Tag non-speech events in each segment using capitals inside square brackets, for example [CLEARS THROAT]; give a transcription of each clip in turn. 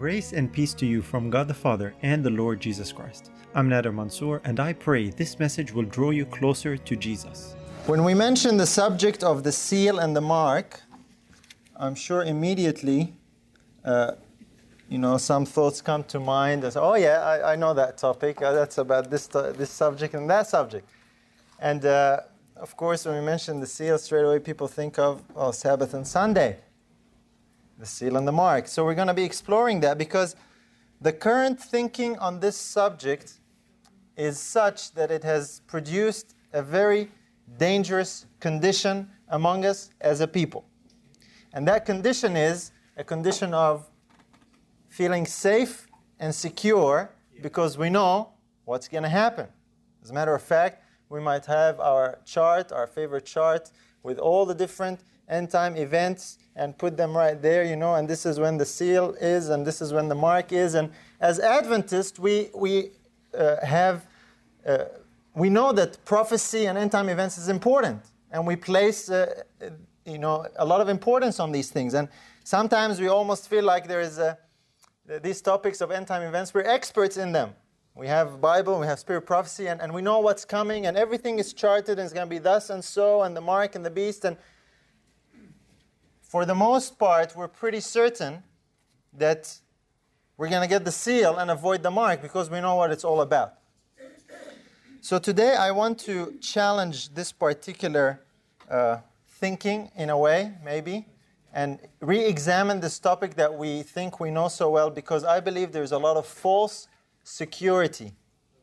Grace and peace to you from God the Father and the Lord Jesus Christ. I'm Nader Mansour, and I pray this message will draw you closer to Jesus. When we mention the subject of the seal and the mark, I'm sure immediately, uh, you know, some thoughts come to mind. As, oh yeah, I, I know that topic. Uh, that's about this this subject and that subject. And uh, of course, when we mention the seal, straight away people think of oh, Sabbath and Sunday, the seal and the mark. So we're going to be exploring that because the current thinking on this subject is such that it has produced a very dangerous condition among us as a people. And that condition is a condition of feeling safe and secure because we know what's going to happen. As a matter of fact, we might have our chart, our favorite chart, with all the different end time events and put them right there, you know, and this is when the seal is, and this is when the mark is. And as Adventists, we, we uh, have, uh, we know that prophecy and end time events is important, and we place, uh, you know, a lot of importance on these things. And sometimes we almost feel like there is a, these topics of end time events, we're experts in them. We have Bible, we have spirit prophecy, and, and we know what's coming, and everything is charted, and it's going to be thus and so, and the mark and the beast. And for the most part, we're pretty certain that we're going to get the seal and avoid the mark because we know what it's all about. So today, I want to challenge this particular uh, thinking in a way, maybe, and re examine this topic that we think we know so well because I believe there's a lot of false security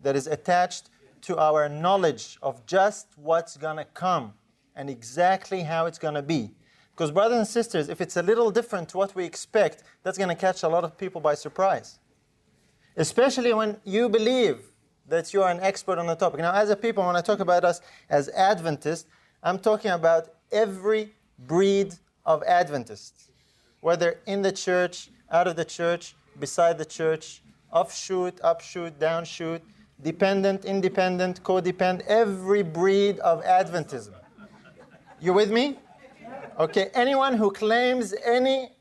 that is attached to our knowledge of just what's going to come and exactly how it's going to be. Because, brothers and sisters, if it's a little different to what we expect, that's going to catch a lot of people by surprise. Especially when you believe that you are an expert on the topic. Now, as a people, when I talk about us as Adventists, I'm talking about every breed of Adventists, whether in the church, out of the church, beside the church, offshoot, upshoot, downshoot, dependent, independent, codependent, every breed of Adventism. You with me? Okay, anyone who claims any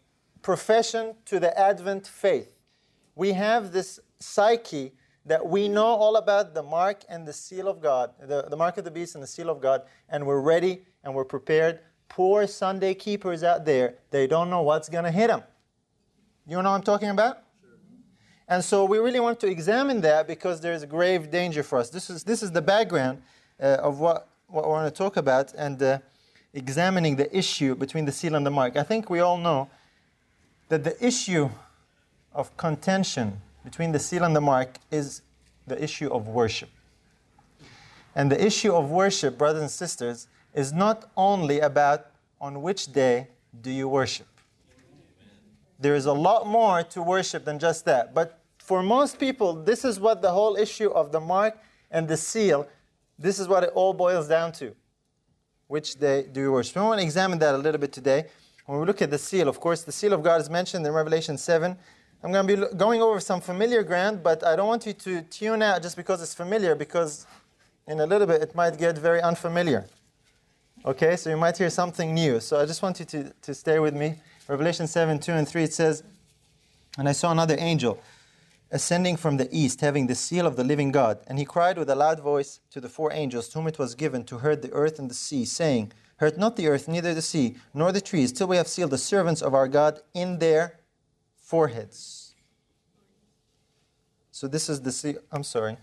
profession to the Advent faith, we have this psyche that we know all about the mark and the seal of God, the, the mark of the beast and the seal of God, and we're ready and we're prepared. Poor Sunday keepers out there, they don't know what's going to hit them. You know what I'm talking about? And so we really want to examine that because there's a grave danger for us. This is, this is the background uh, of what, what we want to talk about and uh, examining the issue between the seal and the mark. I think we all know that the issue of contention between the seal and the mark is the issue of worship. And the issue of worship, brothers and sisters, is not only about on which day do you worship. There is a lot more to worship than just that. But for most people, this is what the whole issue of the mark and the seal, this is what it all boils down to. Which day do you worship? We want to examine that a little bit today. When we look at the seal, of course, the seal of God is mentioned in Revelation 7. I'm going to be going over some familiar ground, but I don't want you to tune out just because it's familiar, because in a little bit it might get very unfamiliar. Okay, so you might hear something new. So I just want you to, to stay with me. Revelation 7 2 and 3, it says, And I saw another angel ascending from the east, having the seal of the living God. And he cried with a loud voice to the four angels, to whom it was given to hurt the earth and the sea, saying, Hurt not the earth, neither the sea, nor the trees, till we have sealed the servants of our God in their foreheads. So this is the seal. I'm sorry.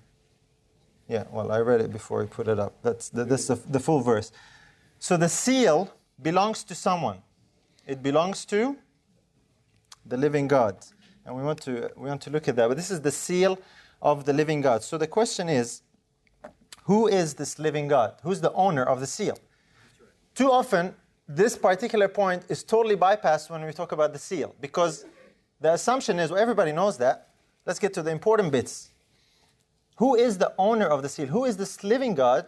Yeah, well, I read it before I put it up. That's the, this the, the full verse. So the seal belongs to someone. It belongs to the living God. And we want to we want to look at that. But this is the seal of the living God. So the question is, who is this living God? Who's the owner of the seal? Too often, this particular point is totally bypassed when we talk about the seal because the assumption is, well, everybody knows that. Let's get to the important bits. Who is the owner of the seal? Who is this living God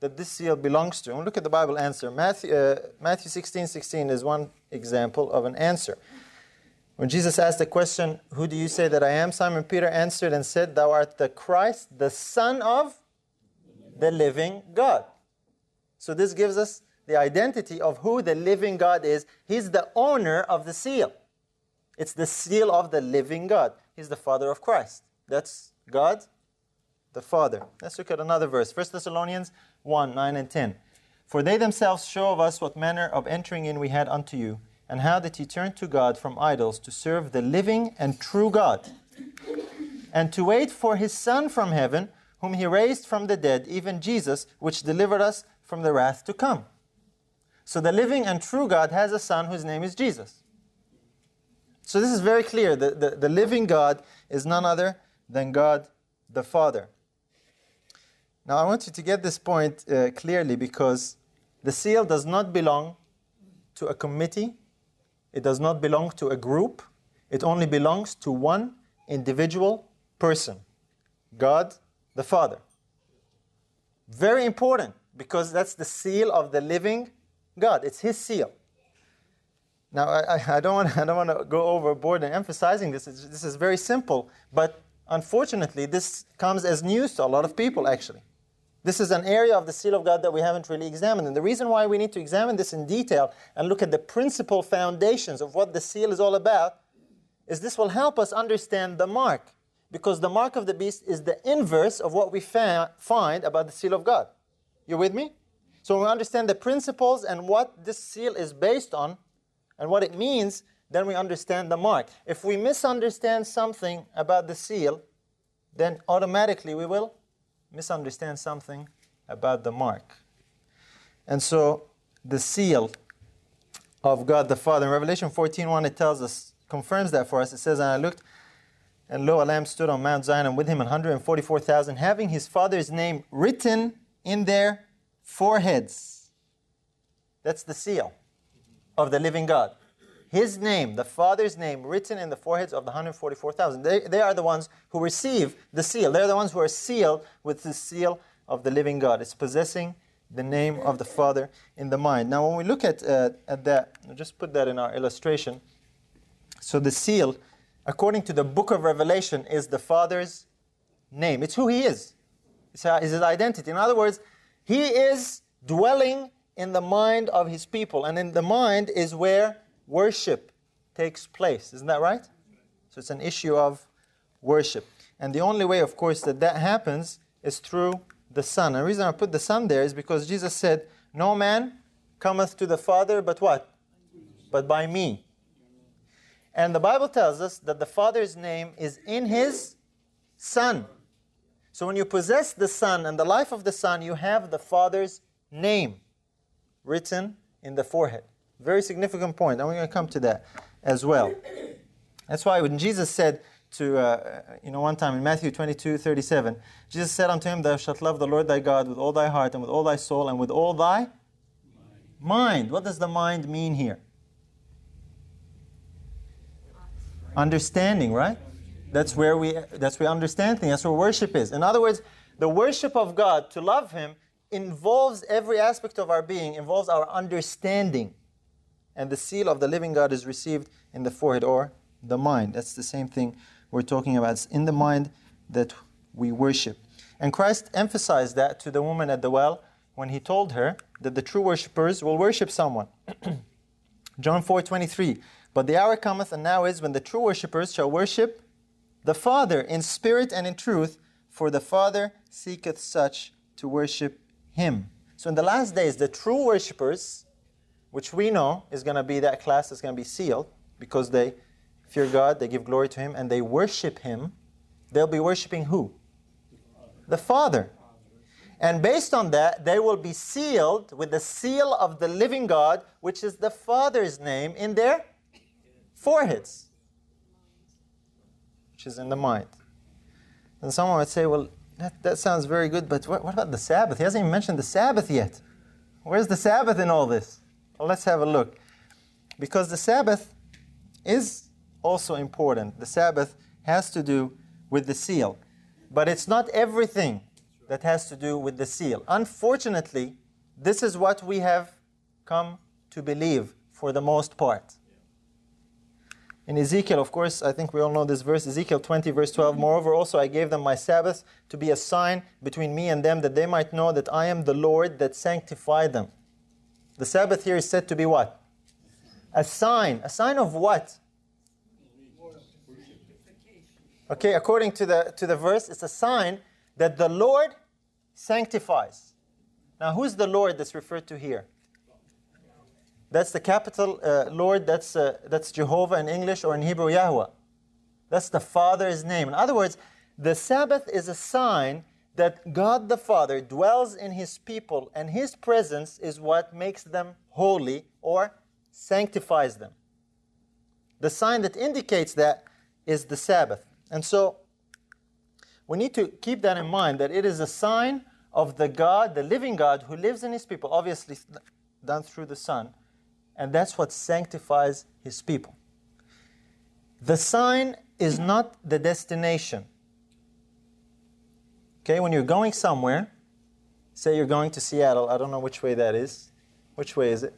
that this seal belongs to? And look at the Bible answer. Matthew, uh, Matthew 16 16 is one example of an answer. When Jesus asked the question, Who do you say that I am? Simon Peter answered and said, Thou art the Christ, the Son of the living God. So this gives us the identity of who the living God is. He's the owner of the seal. It's the seal of the living God. He's the Father of Christ. That's God, the Father. Let's look at another verse 1 Thessalonians 1 9 and 10. For they themselves show of us what manner of entering in we had unto you, and how that he turned to God from idols to serve the living and true God, and to wait for his Son from heaven, whom he raised from the dead, even Jesus, which delivered us from the wrath to come. So the living and true God has a Son whose name is Jesus. So this is very clear. The, the, the living God is none other than God the Father. Now I want you to get this point uh, clearly because the seal does not belong to a committee, it does not belong to a group, it only belongs to one individual person God the Father. Very important because that's the seal of the living God. It's His seal. Now, I, I, [LAUGHS] don't want, to go overboard in emphasizing this. It's, this is very simple, but unfortunately, this comes as news to a lot of people, actually. This is an area of the seal of God that we haven't really examined. And the reason why we need to examine this in detail and look at the principal foundations of what the seal is all about is this will help us understand the mark. Because the mark of the beast is the inverse of what we find about the seal of God. You with me? So when we understand the principles and what this seal is based on and what it means, then we understand the mark. If we misunderstand something about the seal, then automatically we will misunderstand something about the mark. And so the seal of God the Father. In Revelation 14:1 it tells us, confirms that for us. It says, And I looked, and lo, a lamb stood on Mount Zion, and with him 144,000, having his father's name written in their foreheads. That's the seal of the living God. His name, the Father's name, written in the foreheads of the 144,000. They, they are the ones who receive the seal. They're the ones who are sealed with the seal of the living God. It's possessing the name of the Father in the mind. Now, when we look at, uh, at that, I'll just put that in our illustration. So, the seal, according to the book of Revelation, is the Father's name. It's who He is, it's His identity. In other words, He is dwelling in the mind of His people. And in the mind is where worship takes place. Isn't that right? So it's an issue of worship. And the only way, of course, that that happens is through the Son. And the reason I put the Son there is because Jesus said, No man cometh to the Father but what? But by me. And the Bible tells us that the Father's name is in His Son. So when you possess the Son and the life of the Son, you have the Father's name written in the forehead. Very significant point, and we're going to come to that as well. That's why when Jesus said to, uh, you know, one time in Matthew 22 37, Jesus said unto him, Thou shalt love the Lord thy God with all thy heart, and with all thy soul, and with all thy mind. What does the mind mean here? Understanding, right? That's where we that's where understand things. That's where worship is. In other words, the worship of God, to love Him, involves every aspect of our being, involves our understanding and the seal of the living God is received in the forehead or the mind. That's the same thing we're talking about. It's in the mind that we worship. And Christ emphasized that to the woman at the well when he told her that the true worshippers will worship someone. [CLEARS THROAT] John 4 23. But the hour cometh, and now is, when the true worshippers shall worship the Father in spirit and in truth, for the Father seeketh such to worship him. So in the last days, the true worshippers which we know is going to be that class that's going to be sealed because they fear God, they give glory to Him, and they worship Him, they'll be worshiping who? The Father. And based on that, they will be sealed with the seal of the living God, which is the Father's name, in their foreheads, which is in the mind. And someone would say, well, that, that sounds very good, but what, what about the Sabbath? He hasn't even mentioned the Sabbath yet. Where's the Sabbath in all this? Let's have a look. Because the Sabbath is also important. The Sabbath has to do with the seal. But it's not everything that has to do with the seal. Unfortunately, this is what we have come to believe for the most part. In Ezekiel, of course, I think we all know this verse, Ezekiel 20, verse 12. Moreover, also I gave them my Sabbath to be a sign between me and them, that they might know that I am the Lord that sanctified them. The Sabbath here is said to be what? A sign. A sign of what? Okay, according to the, to the verse, it's a sign that the Lord sanctifies. Now, who's the Lord that's referred to here? That's the capital uh, Lord, that's, uh, that's Jehovah in English or in Hebrew, Yahweh. That's the Father's name. In other words, the Sabbath is a sign that God the Father dwells in His people, and His presence is what makes them holy or sanctifies them. The sign that indicates that is the Sabbath. And so we need to keep that in mind that it is a sign of the God, the living God, who lives in His people, obviously done through the Son, and that's what sanctifies His people. The sign is not the destination. Okay, when you're going somewhere, say you're going to Seattle, I don't know which way that is. Which way is it?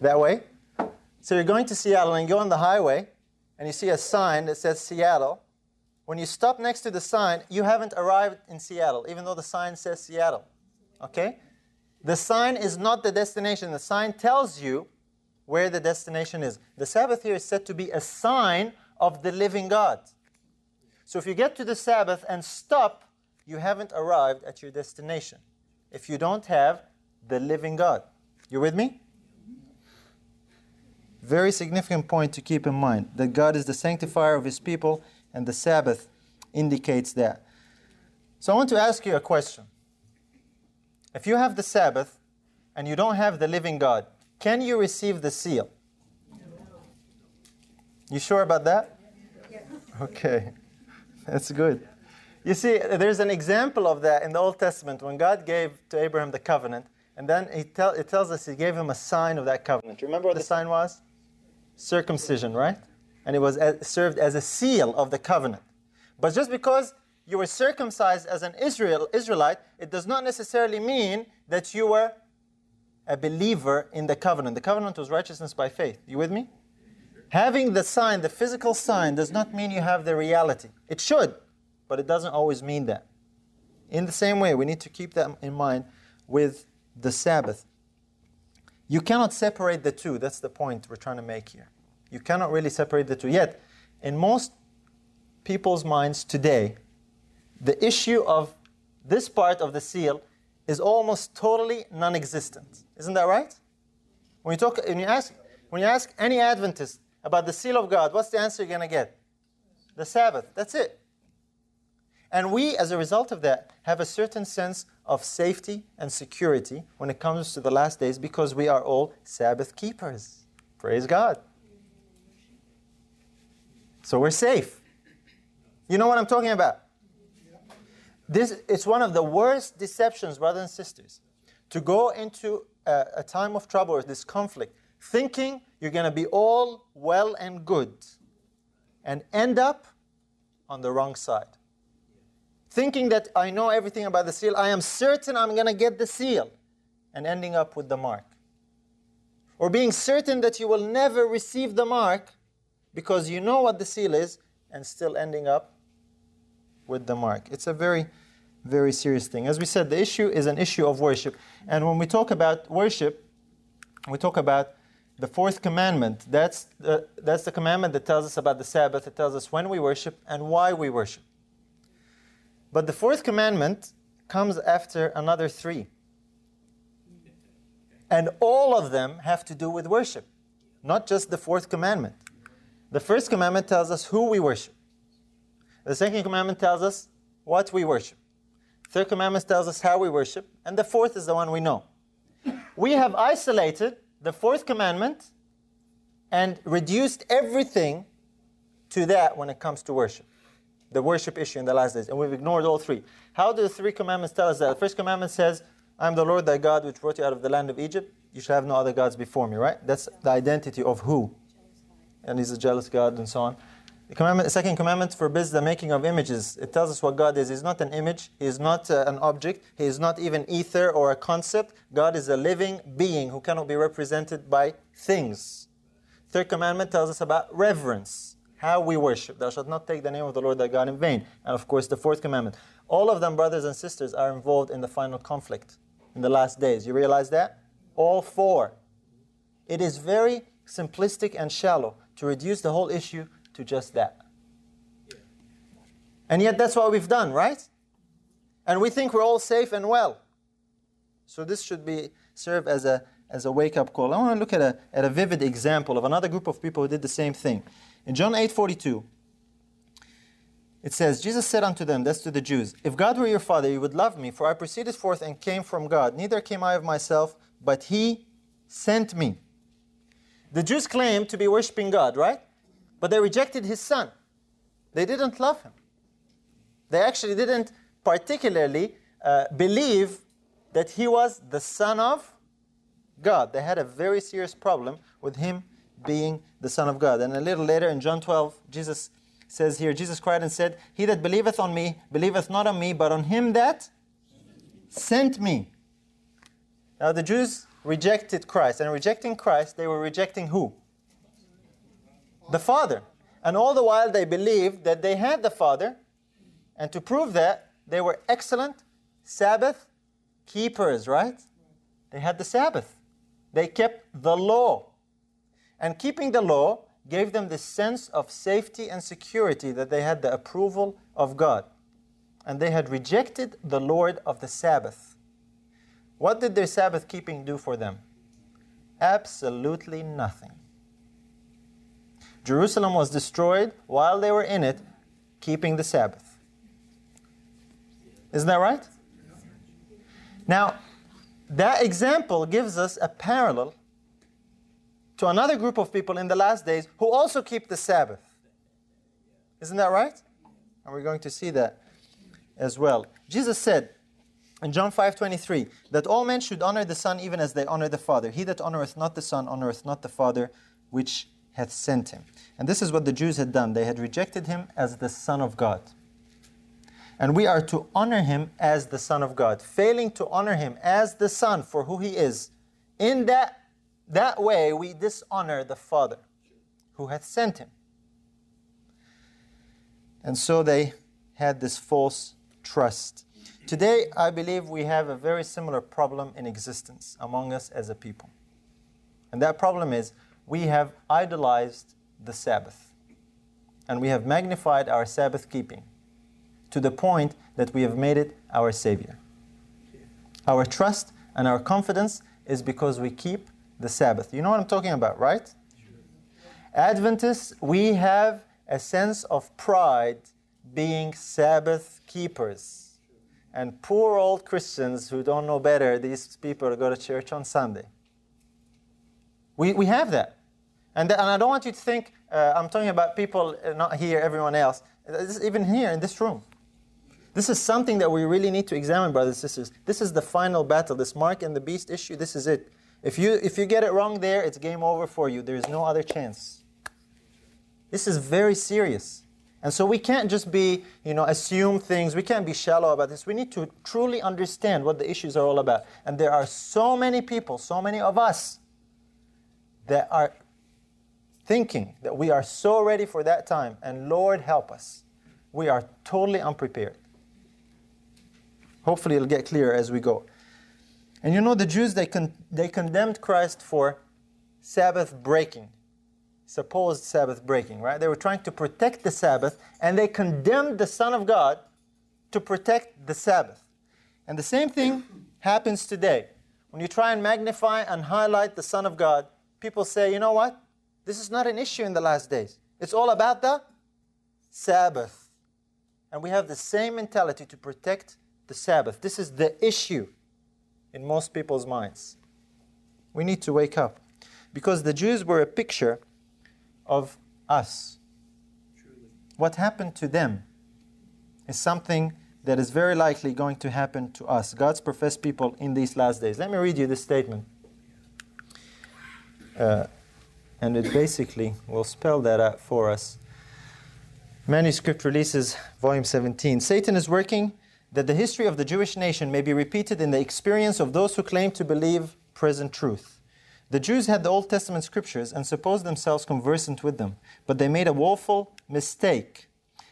That way? So you're going to Seattle and you go on the highway and you see a sign that says Seattle. When you stop next to the sign, you haven't arrived in Seattle, even though the sign says Seattle. Okay? The sign is not the destination. The sign tells you where the destination is. The Sabbath here is said to be a sign of the living God. So if you get to the Sabbath and stop you haven't arrived at your destination if you don't have the living God. You with me? Very significant point to keep in mind that God is the sanctifier of his people and the Sabbath indicates that. So I want to ask you a question. If you have the Sabbath and you don't have the living God, can you receive the seal? You sure about that? Okay, [LAUGHS] that's good. You see, there's an example of that in the Old Testament when God gave to Abraham the covenant, and then he tell, it tells us he gave him a sign of that covenant. Remember what the sign was? Circumcision, right? And it was served as a seal of the covenant. But just because you were circumcised as an Israel, Israelite, it does not necessarily mean that you were a believer in the covenant. The covenant was righteousness by faith. You with me? Having the sign, the physical sign, does not mean you have the reality. It should, but it doesn't always mean that. In the same way, we need to keep that in mind with the Sabbath. You cannot separate the two. That's the point we're trying to make here. You cannot really separate the two. Yet, in most people's minds today, the issue of this part of the seal is almost totally non existent. Isn't that right? When you, talk, when, you ask, when you ask any Adventist about the seal of God, what's the answer you're going to get? The Sabbath. That's it. And we, as a result of that, have a certain sense of safety and security when it comes to the last days because we are all Sabbath keepers. Praise God. So we're safe. You know what I'm talking about? This, it's one of the worst deceptions, brothers and sisters, to go into a, a time of trouble or this conflict thinking you're going to be all well and good and end up on the wrong side thinking that I know everything about the seal, I am certain I'm going to get the seal, and ending up with the mark. Or being certain that you will never receive the mark because you know what the seal is, and still ending up with the mark. It's a very, very serious thing. As we said, the issue is an issue of worship. And when we talk about worship, we talk about the fourth commandment. That's the, that's the commandment that tells us about the Sabbath. It tells us when we worship and why we worship. But the fourth commandment comes after another three. And all of them have to do with worship, not just the fourth commandment. The first commandment tells us who we worship. The second commandment tells us what we worship. Third commandment tells us how we worship. And the fourth is the one we know. We have isolated the fourth commandment and reduced everything to that when it comes to worship the worship issue in the last days, and we've ignored all three. How do the three commandments tell us that? The first commandment says, I am the Lord thy God which brought you out of the land of Egypt. You shall have no other gods before me, right? That's the identity of who? And he's a jealous God and so on. The, commandment, second commandment forbids the making of images. It tells us what God is. He's not an image, He is not uh, an object, He is not even ether or a concept. God is a living being who cannot be represented by things. Third commandment tells us about reverence how we worship. Thou shalt not take the name of the Lord thy God in vain. And of course, the fourth commandment. All of them, brothers and sisters, are involved in the final conflict in the last days. You realize that? All four. It is very simplistic and shallow to reduce the whole issue to just that. And yet that's what we've done, right? And we think we're all safe and well. So this should be serve as a as a wake-up call. I want to look at a, at a vivid example of another group of people who did the same thing. In John 8 42, it says, Jesus said unto them, that's to the Jews, If God were your father, you would love me, for I proceeded forth and came from God. Neither came I of myself, but he sent me. The Jews claimed to be worshiping God, right? But they rejected his son. They didn't love him. They actually didn't particularly uh, believe that he was the son of God. They had a very serious problem with him being the son of God. And a little later in John 12, Jesus says here, Jesus cried and said, He that believeth on me, believeth not on me, but on him that sent me. Now the Jews rejected Christ, and rejecting Christ, they were rejecting who? The Father. And all the while they believed that they had the Father, and to prove that, they were excellent Sabbath keepers, right? They had the Sabbath. They kept the law. And keeping the law gave them the sense of safety and security that they had the approval of God. And they had rejected the Lord of the Sabbath. What did their Sabbath keeping do for them? Absolutely nothing. Jerusalem was destroyed while they were in it, keeping the Sabbath. Isn't that right? Now, that example gives us a parallel to another group of people in the last days who also keep the Sabbath. Isn't that right? And we're going to see that as well. Jesus said in John 5:23 that all men should honor the Son even as they honor the Father. He that honoreth not the Son honoreth not the Father which hath sent him. And this is what the Jews had done. They had rejected him as the Son of God. And we are to honor him as the Son of God. Failing to honor him as the Son for who he is, in that that way we dishonor the Father who hath sent him. And so they had this false trust. Today, I believe we have a very similar problem in existence among us as a people. And that problem is we have idolized the Sabbath. And we have magnified our Sabbath keeping to the point that we have made it our Savior. Our trust and our confidence is because we keep the Sabbath. You know what I'm talking about, right? Adventists, we have a sense of pride being Sabbath keepers. And poor old Christians who don't know better, these people go to church on Sunday. We, we have that. And, th- and I don't want you to think uh, I'm talking about people uh, not here, everyone else. even here in this room. This is something that we really need to examine, brothers and sisters. This is the final battle. This mark and the beast issue, this is it. If you, if you get it wrong there, it's game over for you. There is no other chance. This is very serious. And so we can't just be, you know, assume things. We can't be shallow about this. We need to truly understand what the issues are all about. And there are so many people, so many of us, that are thinking that we are so ready for that time. And Lord, help us. We are totally unprepared. Hopefully, it'll get clearer as we go. And you know, the Jews, they, con- they condemned Christ for Sabbath breaking, supposed Sabbath breaking, right? They were trying to protect the Sabbath, and they condemned the Son of God to protect the Sabbath. And the same thing happens today. When you try and magnify and highlight the Son of God, people say, you know what? This is not an issue in the last days. It's all about the Sabbath. And we have the same mentality to protect the Sabbath. This is the issue in most people's minds. We need to wake up because the Jews were a picture of us. What happened to them is something that is very likely going to happen to us, God's professed people in these last days. Let me read you this statement. Uh, and it basically will spell that out for us. Manuscript Releases, Volume 17. Satan is working that the history of the Jewish nation may be repeated in the experience of those who claim to believe present truth. The Jews had the Old Testament scriptures and supposed themselves conversant with them, but they made a woeful mistake.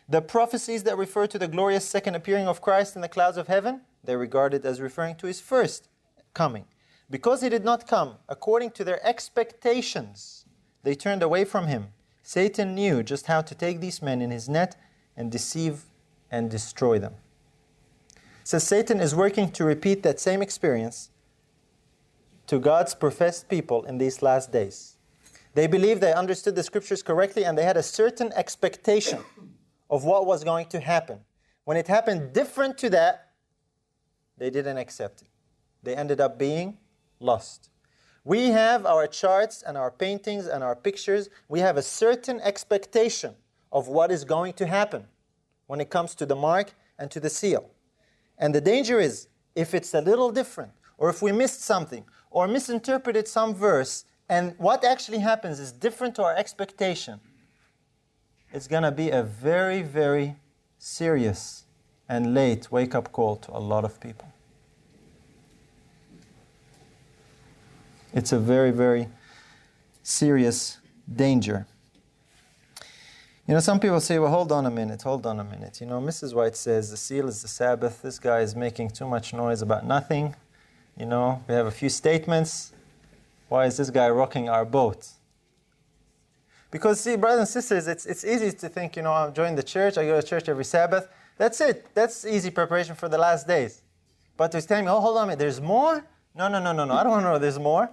The prophecies that refer to the glorious second appearing of Christ in the clouds of heaven, they regarded as referring to his first coming. Because he did not come according to their expectations, they turned away from him. Satan knew just how to take these men in his net and deceive and destroy them. So Satan is working to repeat that same experience to God's professed people in these last days. They believed they understood the scriptures correctly and they had a certain expectation of what was going to happen. When it happened different to that, they didn't accept it. They ended up being lost. We have our charts and our paintings and our pictures. We have a certain expectation of what is going to happen when it comes to the mark and to the seal. And the danger is if it's a little different, or if we missed something, or misinterpreted some verse, and what actually happens is different to our expectation, it's going to be a very, very serious and late wake up call to a lot of people. It's a very, very serious danger. You know, some people say, well, hold on a minute, hold on a minute. You know, Mrs. White says the seal is the Sabbath. This guy is making too much noise about nothing. You know, we have a few statements. Why is this guy rocking our boat? Because, see, brothers and sisters, it's, it's easy to think, you know, I'm joining the church, I go to church every Sabbath. That's it. That's easy preparation for the last days. But to tell me, oh, hold on a minute, there's more? No, no, no, no, no. I don't want to know there's more.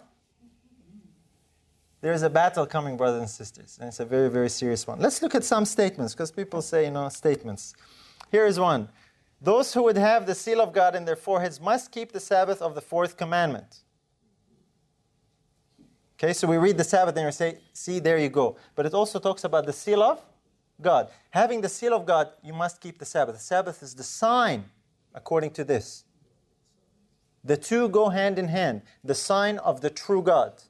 There's a battle coming, brothers and sisters, and it's a very, very serious one. Let's look at some statements, because people say, you know, statements. Here is one. Those who would have the seal of God in their foreheads must keep the Sabbath of the fourth commandment. Okay, so we read the Sabbath and we say, see, there you go. But it also talks about the seal of God. Having the seal of God, you must keep the Sabbath. The Sabbath is the sign, according to this. The two go hand in hand. The sign of the true God.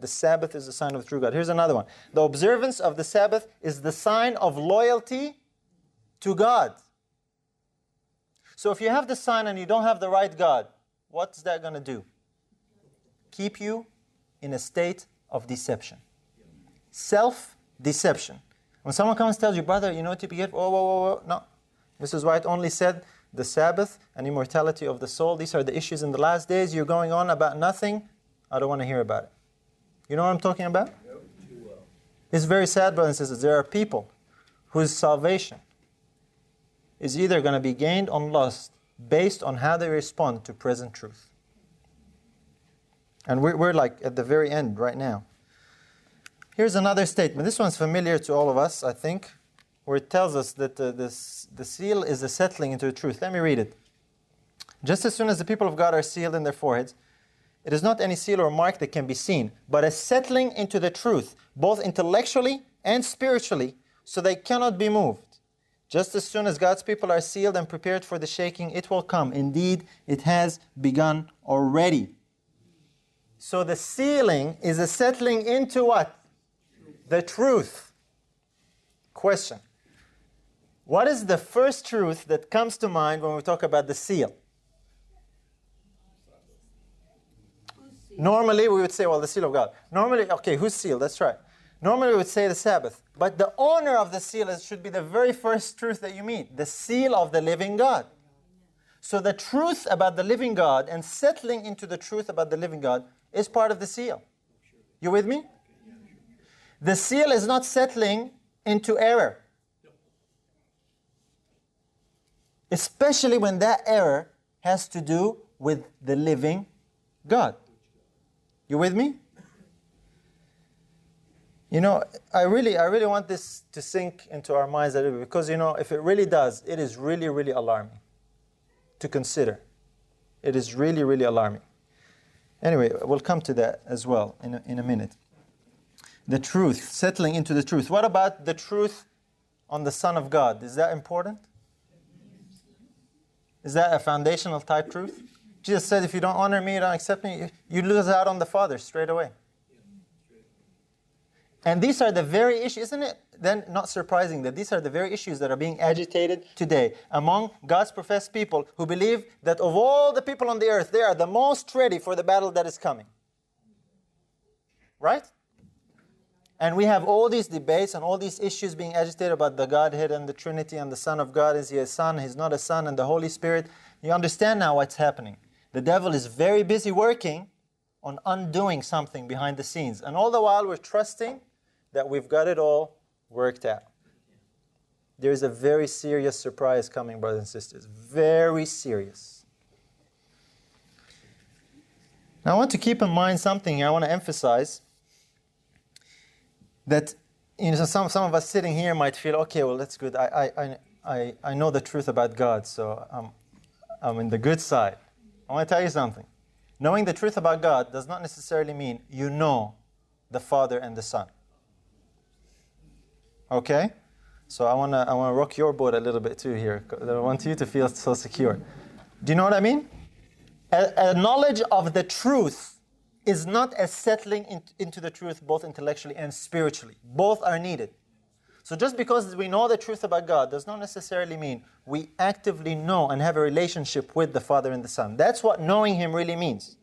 The Sabbath is the sign of the true God. Here's another one. The observance of the Sabbath is the sign of loyalty to God. So if you have the sign and you don't have the right God, what's that going to do? Keep you in a state of deception. Self deception. When someone comes and tells you, brother, you know what you get? Whoa, whoa, whoa. No. Mrs. White only said the Sabbath and immortality of the soul. These are the issues in the last days. You're going on about nothing. I don't want to hear about it. You know what I'm talking about? It's very sad, brothers and sisters. There are people whose salvation is either going to be gained or lost based on how they respond to present truth. And we're, we're like at the very end right now. Here's another statement. This one's familiar to all of us, I think, where it tells us that the, this, the seal is a settling into the truth. Let me read it. Just as soon as the people of God are sealed in their foreheads, it is not any seal or mark that can be seen, but a settling into the truth, both intellectually and spiritually, so they cannot be moved. Just as soon as God's people are sealed and prepared for the shaking, it will come. Indeed, it has begun already. So the sealing is a settling into what? The truth. Question What is the first truth that comes to mind when we talk about the seal? Normally, we would say, well, the seal of God. Normally, okay, whose seal? That's right. Normally, we would say the Sabbath. But the owner of the seal is, should be the very first truth that you meet the seal of the living God. So, the truth about the living God and settling into the truth about the living God is part of the seal. You with me? The seal is not settling into error. Especially when that error has to do with the living God. You with me? You know, I really, I really want this to sink into our minds a little bit because, you know, if it really does, it is really, really alarming to consider. It is really, really alarming. Anyway, we'll come to that as well in a, in a minute. The truth, settling into the truth. What about the truth on the Son of God? Is that important? Is that a foundational type truth? Jesus said, if you don't honor me, you don't accept me, you lose out on the Father straight away. And these are the very issues, isn't it then not surprising that these are the very issues that are being agitated today among God's professed people who believe that of all the people on the earth, they are the most ready for the battle that is coming. Right? And we have all these debates and all these issues being agitated about the Godhead and the Trinity and the Son of God. Is he a son? He's not a son. And the Holy Spirit. You understand now what's happening. The devil is very busy working on undoing something behind the scenes. And all the while we're trusting that we've got it all worked out. there is a very serious surprise coming, brothers and sisters. Very serious. Now, I want to keep in mind something I want to emphasize that you know, some, some of us sitting here might feel, okay, well, that's good. I, I, I, I know the truth about God, so I'm, I'm in the good side. I want to tell you something. Knowing the truth about God does not necessarily mean you know the Father and the Son. Okay? So I want to I wanna rock your boat a little bit too here. I want you to feel so secure. Do you know what I mean? A, a knowledge of the truth is not as settling in, into the truth both intellectually and spiritually. Both are needed. So just because we know the truth about God does not necessarily mean we actively know and have a relationship with the Father and the Son. That's what knowing Him really means.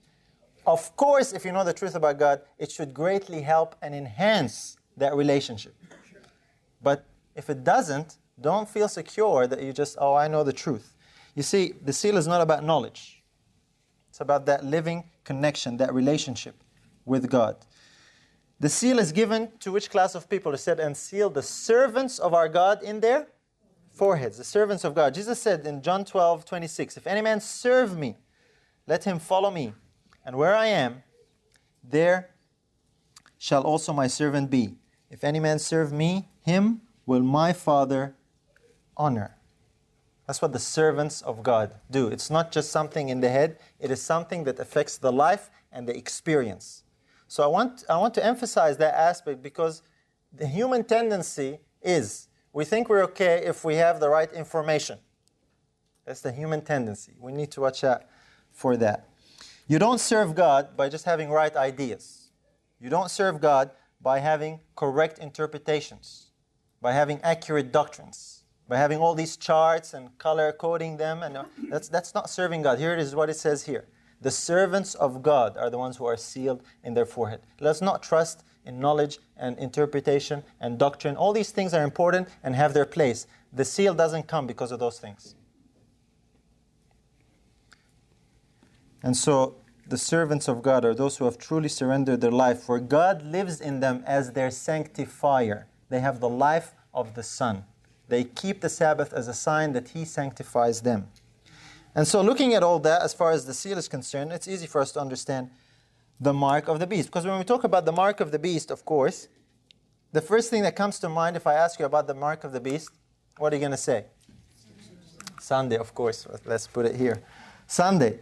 Of course, if you know the truth about God, it should greatly help and enhance that relationship. But if it doesn't, don't feel secure that you just, oh, I know the truth. You see, the seal is not about knowledge, it's about that living connection, that relationship with God. The seal is given to which class of people? It said, and seal the servants of our God in their foreheads, the servants of God. Jesus said in John 12, 26, If any man serve me, let him follow me. And where I am, there shall also my servant be. If any man serve me, him will my Father honor. That's what the servants of God do. It's not just something in the head, it is something that affects the life and the experience. So I want, I want to emphasize that aspect because the human tendency is we think we're okay if we have the right information. That's the human tendency. We need to watch out for that. You don't serve God by just having right ideas. You don't serve God by having correct interpretations, by having accurate doctrines, by having all these charts and color coding them. And uh, that's, that's not serving God. Here it is what it says here. The servants of God are the ones who are sealed in their forehead. Let's not trust in knowledge and interpretation and doctrine. All these things are important and have their place. The seal doesn't come because of those things. And so the servants of God are those who have truly surrendered their life, for God lives in them as their sanctifier. They have the life of the Son. They keep the Sabbath as a sign that He sanctifies them. And so, looking at all that, as far as the seal is concerned, it's easy for us to understand the mark of the beast. Because when we talk about the mark of the beast, of course, the first thing that comes to mind if I ask you about the mark of the beast, what are you going to say? Sunday, of course. Let's put it here. Sunday.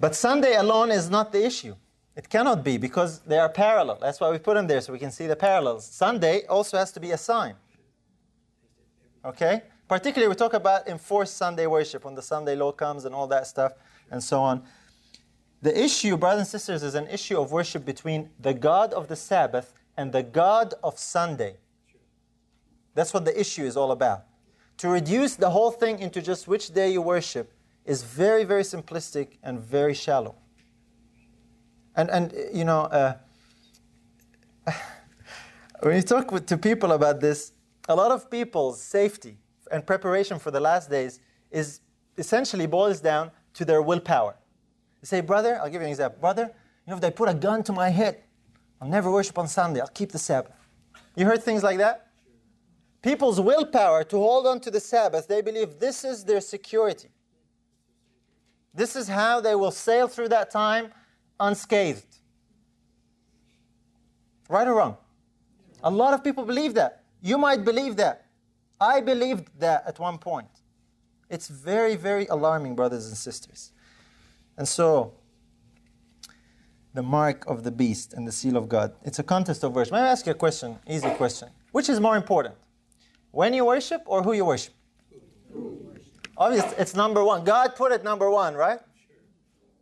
But Sunday alone is not the issue. It cannot be because they are parallel. That's why we put them there so we can see the parallels. Sunday also has to be a sign. Okay? Particularly, we talk about enforced Sunday worship when the Sunday law comes and all that stuff and so on. The issue, brothers and sisters, is an issue of worship between the God of the Sabbath and the God of Sunday. That's what the issue is all about. To reduce the whole thing into just which day you worship is very, very simplistic and very shallow. And, and you know, uh, [LAUGHS] when you talk with, to people about this, a lot of people's safety and preparation for the last days is essentially boils down to their willpower. They say, brother, I'll give you an example. Brother, you know, if they put a gun to my head, I'll never worship on Sunday. I'll keep the Sabbath. You heard things like that? People's willpower to hold on to the Sabbath, they believe this is their security. This is how they will sail through that time unscathed. Right or wrong? A lot of people believe that. You might believe that. I believed that at one point. It's very, very alarming, brothers and sisters. And so, the mark of the beast and the seal of God. It's a contest of worship. May I ask you a question, easy question. Which is more important? When you worship or who you worship? Obviously, it's number one. God put it number one, right?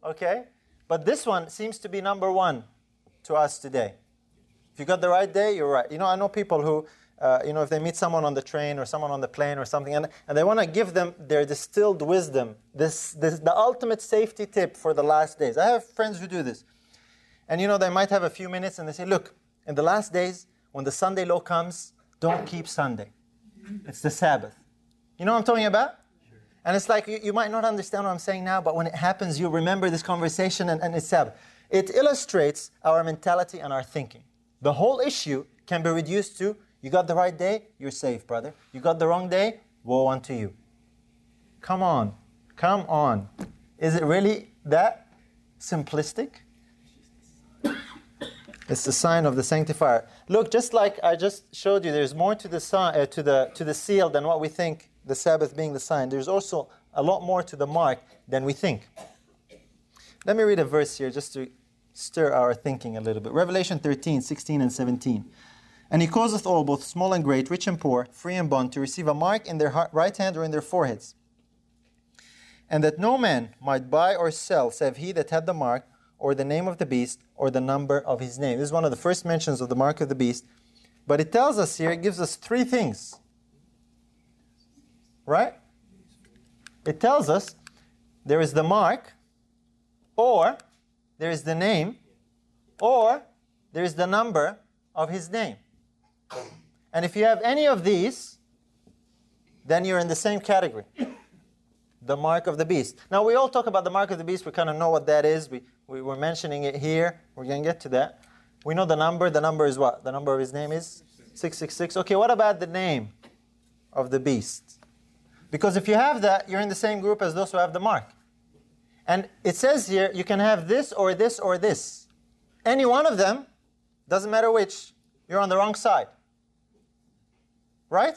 Okay? But this one seems to be number one to us today. If you got the right day, you're right. You know, I know people who uh, you know, if they meet someone on the train or someone on the plane or something, and, and they want to give them their distilled wisdom, this, this, the ultimate safety tip for the last days. I have friends who do this. And, you know, they might have a few minutes and they say, look, in the last days, when the Sunday law comes, don't keep Sunday. It's the Sabbath. You know what I'm talking about? And it's like, you, you might not understand what I'm saying now, but when it happens, you remember this conversation and, and it's Sabbath. It illustrates our mentality and our thinking. The whole issue can be reduced to You got the right day, you're safe, brother. You got the wrong day, woe unto you. Come on. Come on. Is it really that simplistic? It's the sign of the sanctifier. Look, just like I just showed you, there's more to the sign, uh, to the to the seal than what we think. The Sabbath being the sign. There's also a lot more to the mark than we think. Let me read a verse here just to stir our thinking a little bit. Revelation 13, 16 and 17. And he causeth all, both small and great, rich and poor, free and bond, to receive a mark in their right hand or in their foreheads. And that no man might buy or sell, save he that had the mark, or the name of the beast, or the number of his name. This is one of the first mentions of the mark of the beast. But it tells us here, it gives us three things. Right? It tells us there is the mark, or there is the name, or there is the number of his name. And if you have any of these, then you're in the same category. The mark of the beast. Now, we all talk about the mark of the beast. We kind of know what that is. We, we were mentioning it here. We're going to get to that. We know the number. The number is what? The number of his name is 666. Okay, what about the name of the beast? Because if you have that, you're in the same group as those who have the mark. And it says here you can have this or this or this. Any one of them, doesn't matter which, you're on the wrong side. Right?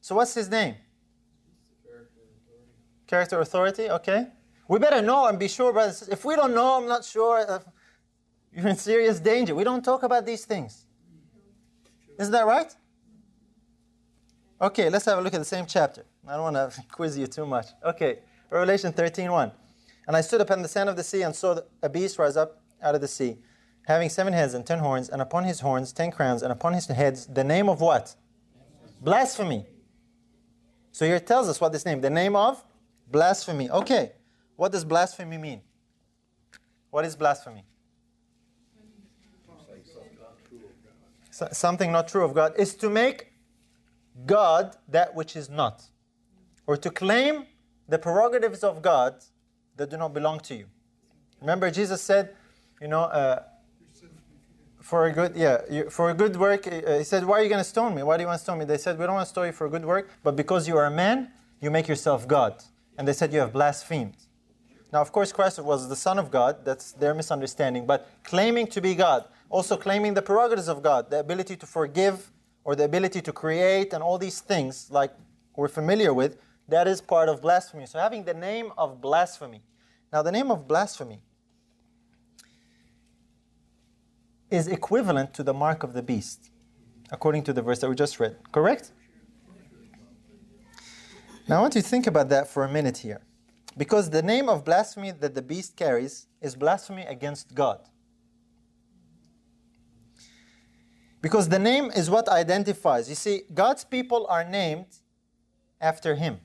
So what's his name? Character authority, okay. We better know and be sure, brothers. If we don't know, I'm not sure, you're in serious danger. We don't talk about these things. Isn't that right? Okay, let's have a look at the same chapter. I don't want to [LAUGHS] quiz you too much. Okay, Revelation 13 1. And I stood upon the sand of the sea and saw a beast rise up out of the sea, having seven heads and ten horns, and upon his horns ten crowns, and upon his heads the name of what? Blasphemy. So here it tells us what this name, the name of blasphemy. Okay, what does blasphemy mean? What is blasphemy? So, something not true of God is to make God that which is not, or to claim the prerogatives of God that do not belong to you. Remember, Jesus said, you know, uh, for a good yeah you, for a good work uh, he said why are you going to stone me? Why do you want to stone me? They said we don't want to stone you for a good work but because you are a man you make yourself god. And they said you have blasphemed. Now of course christ was the son of god. That's their misunderstanding. But claiming to be god also claiming the prerogatives of god the ability to forgive or the ability to create and all these things like we're familiar with that is part of blasphemy. So having the name of blasphemy. Now the name of blasphemy is equivalent to the mark of the beast, according to the verse that we just read. Correct? Now I want you to think about that for a minute here. Because the name of blasphemy that the beast carries is blasphemy against God. Because the name is what identifies. You see, God's people are named after Him,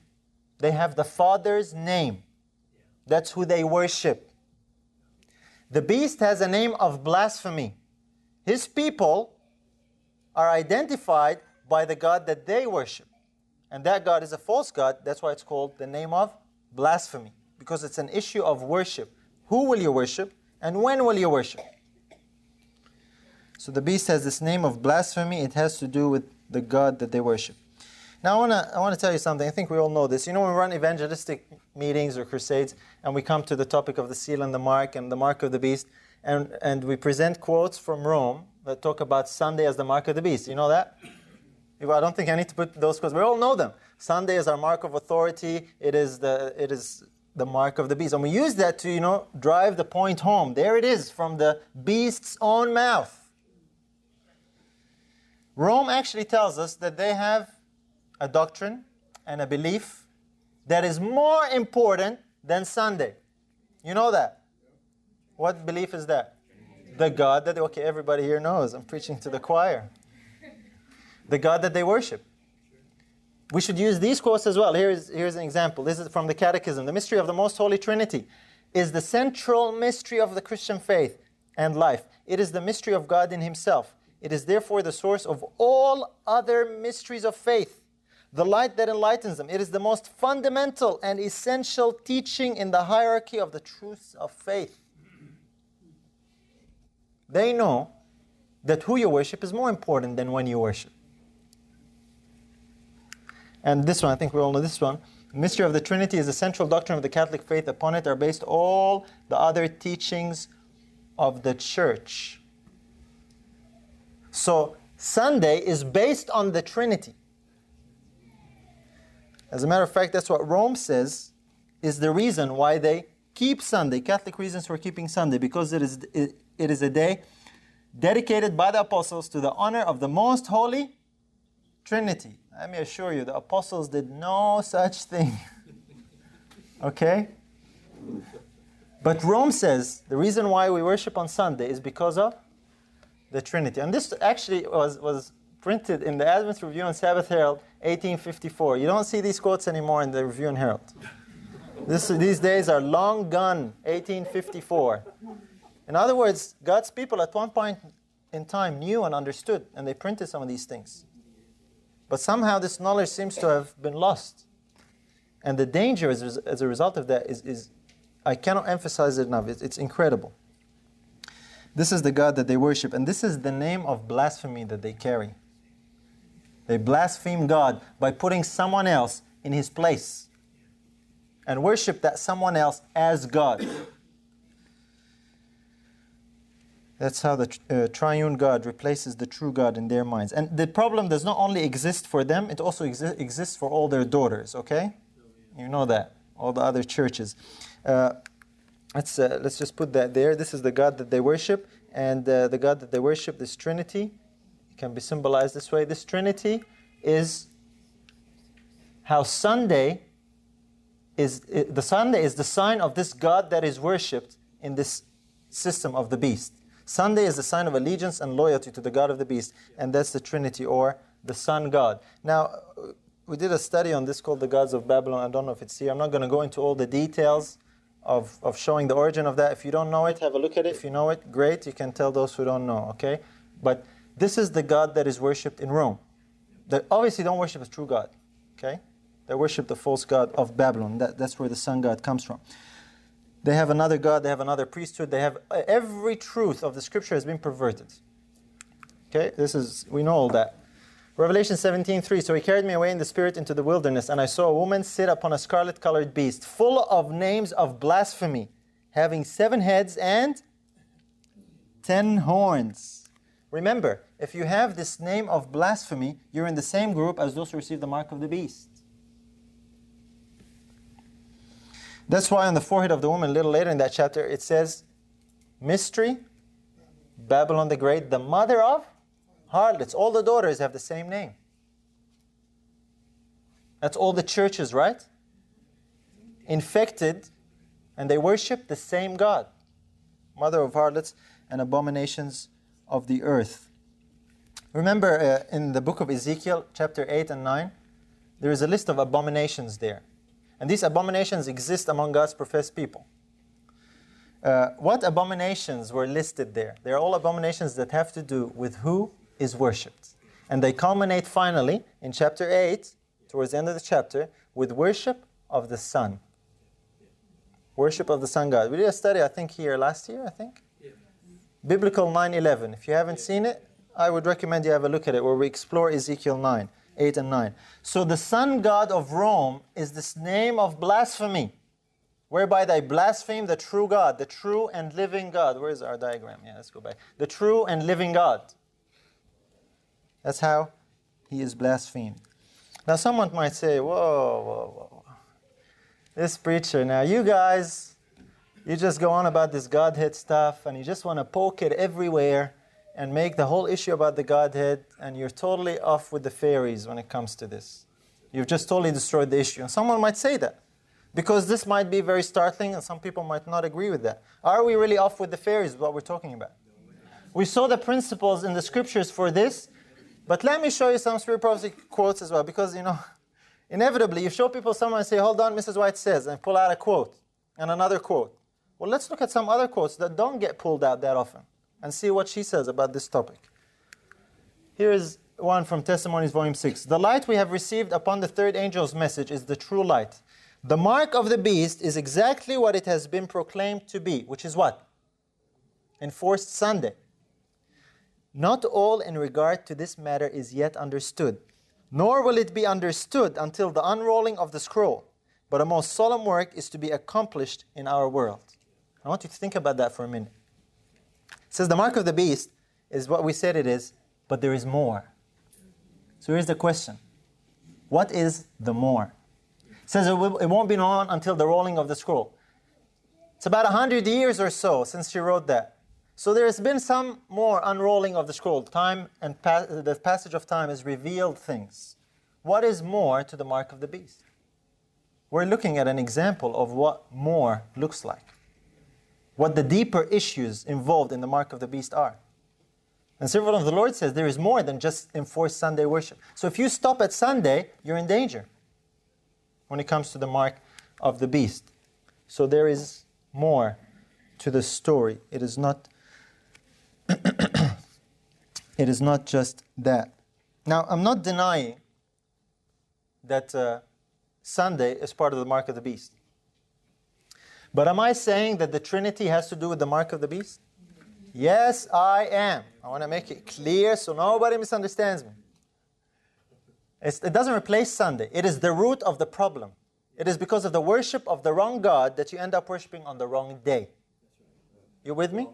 they have the Father's name. That's who they worship. The beast has a name of blasphemy. His people are identified by the God that they worship. And that God is a false God. That's why it's called the name of blasphemy, because it's an issue of worship. Who will you worship and when will you worship? So the beast has this name of blasphemy. It has to do with the God that they worship. Now I want to I want to tell you something. I think we all know this. You know when we run evangelistic meetings or crusades and we come to the topic of the seal and the mark and the mark of the beast, and, and we present quotes from Rome that talk about Sunday as the mark of the beast. You know that? I don't think I need to put those quotes. We all know them. Sunday is our mark of authority. It is the it is the mark of the beast, and we use that to you know drive the point home. There it is from the beast's own mouth. Rome actually tells us that they have a doctrine and a belief that is more important than Sunday. You know that. What belief is that? The God that, okay, everybody here knows. I'm preaching to the choir. The God that they worship. We should use these quotes as well. Here's, here's an example. This is from the Catechism. The mystery of the Most Holy Trinity is the central mystery of the Christian faith and life. It is the mystery of God in Himself. It is therefore the source of all other mysteries of faith, the light that enlightens them. It is the most fundamental and essential teaching in the hierarchy of the truths of faith. They know that who you worship is more important than when you worship. And this one, I think we all know this one. Mystery of the Trinity is the central doctrine of the Catholic faith. Upon it are based all the other teachings of the church. So, Sunday is based on the Trinity. As a matter of fact, that's what Rome says is the reason why they keep Sunday. Catholic reasons for keeping Sunday because it is, it is a day dedicated by the apostles to the honor of the most holy Trinity. Let me assure you, the apostles did no such thing. [LAUGHS] okay? But Rome says the reason why we worship on Sunday is because of the Trinity. And this actually was, was printed in the Advent Review and Sabbath Herald, 1854. You don't see these quotes anymore in the Review and Herald. This, these days are long gone, 1854. In other words, God's people at one point in time knew and understood, and they printed some of these things. But somehow this knowledge seems to have been lost. And the danger as, as a result of that is, is, I cannot emphasize it enough, it's, it's incredible. This is the God that they worship, and this is the name of blasphemy that they carry. They blaspheme God by putting someone else in his place and worship that someone else as God. That's how the uh, triune God replaces the true God in their minds. And the problem does not only exist for them, it also exi- exists for all their daughters, okay? You know that, all the other churches. Uh, let's, uh, let's just put that there. This is the God that they worship, and uh, the God that they worship, this Trinity, It can be symbolized this way. This Trinity is how Sunday is, the Sunday is the sign of this God that is worshipped in this system of the beast. Sunday is the sign of allegiance and loyalty to the God of the beast, and that's the Trinity or the Sun God. Now, we did a study on this called the Gods of Babylon. I don't know if it's here. I'm not going to go into all the details of, of showing the origin of that. If you don't know it, have a look at it. If you know it, great. You can tell those who don't know, okay? But this is the God that is worshipped in Rome. They obviously don't worship a true God, okay? They worship the false God of Babylon. That, that's where the sun God comes from. They have another God, they have another priesthood, they have every truth of the scripture has been perverted. Okay, this is, we know all that. Revelation 17:3 So he carried me away in the spirit into the wilderness, and I saw a woman sit upon a scarlet colored beast, full of names of blasphemy, having seven heads and ten horns. Remember, if you have this name of blasphemy, you're in the same group as those who receive the mark of the beast. That's why on the forehead of the woman, a little later in that chapter, it says, Mystery, Babylon the Great, the mother of harlots. All the daughters have the same name. That's all the churches, right? Infected, and they worship the same God. Mother of harlots and abominations of the earth. Remember uh, in the book of Ezekiel, chapter 8 and 9, there is a list of abominations there. And these abominations exist among God's professed people. Uh, what abominations were listed there? They're all abominations that have to do with who is worshipped. And they culminate finally in chapter 8, towards the end of the chapter, with worship of the sun. Worship of the sun god. We did a study, I think, here last year, I think. Yeah. Biblical 9:11. If you haven't seen it, I would recommend you have a look at it, where we explore Ezekiel 9. 8 and 9. So the sun god of Rome is this name of blasphemy, whereby they blaspheme the true God, the true and living God. Where is our diagram? Yeah, let's go back. The true and living God. That's how he is blasphemed. Now, someone might say, whoa, whoa, whoa. This preacher, now you guys, you just go on about this Godhead stuff and you just want to poke it everywhere and make the whole issue about the Godhead, and you're totally off with the fairies when it comes to this. You've just totally destroyed the issue. And someone might say that because this might be very startling, and some people might not agree with that. Are we really off with the fairies, what we're talking about? We saw the principles in the scriptures for this, but let me show you some spirit prophecy quotes as well, because you know, [LAUGHS] inevitably you show people someone and say, Hold on, Mrs. White says, and pull out a quote and another quote. Well, let's look at some other quotes that don't get pulled out that often and see what she says about this topic. Here is one from Testimonies, Volume 6. The light we have received upon the third angel's message is the true light. The mark of the beast is exactly what it has been proclaimed to be, which is what? Enforced Sunday. Not all in regard to this matter is yet understood. nor will it be understood until the unrolling of the scroll. But a most solemn work is to be accomplished in our world. I want you to think about that for a minute. Says the mark of the beast is what we said it is, but there is more. So here's the question What is the more? It says it won't be known until the rolling of the scroll. It's about 100 years or so since she wrote that. So there's been some more unrolling of the scroll. Time and pa- the passage of time has revealed things. What is more to the mark of the beast? We're looking at an example of what more looks like. What the deeper issues involved in the mark of the beast are. And servant of the Lord says there is more than just enforced Sunday worship. So if you stop at Sunday, you're in danger when it comes to the mark of the beast. So there is more to the story. It is not [COUGHS] it is not just that. Now, I'm not denying that uh, Sunday is part of the mark of the beast. But am I saying that the Trinity has to do with the mark of the beast? Yes, I am. I want to make it clear so nobody misunderstands me. It's, it doesn't replace Sunday, it is the root of the problem. It is because of the worship of the wrong God that you end up worshiping on the wrong day. You with me?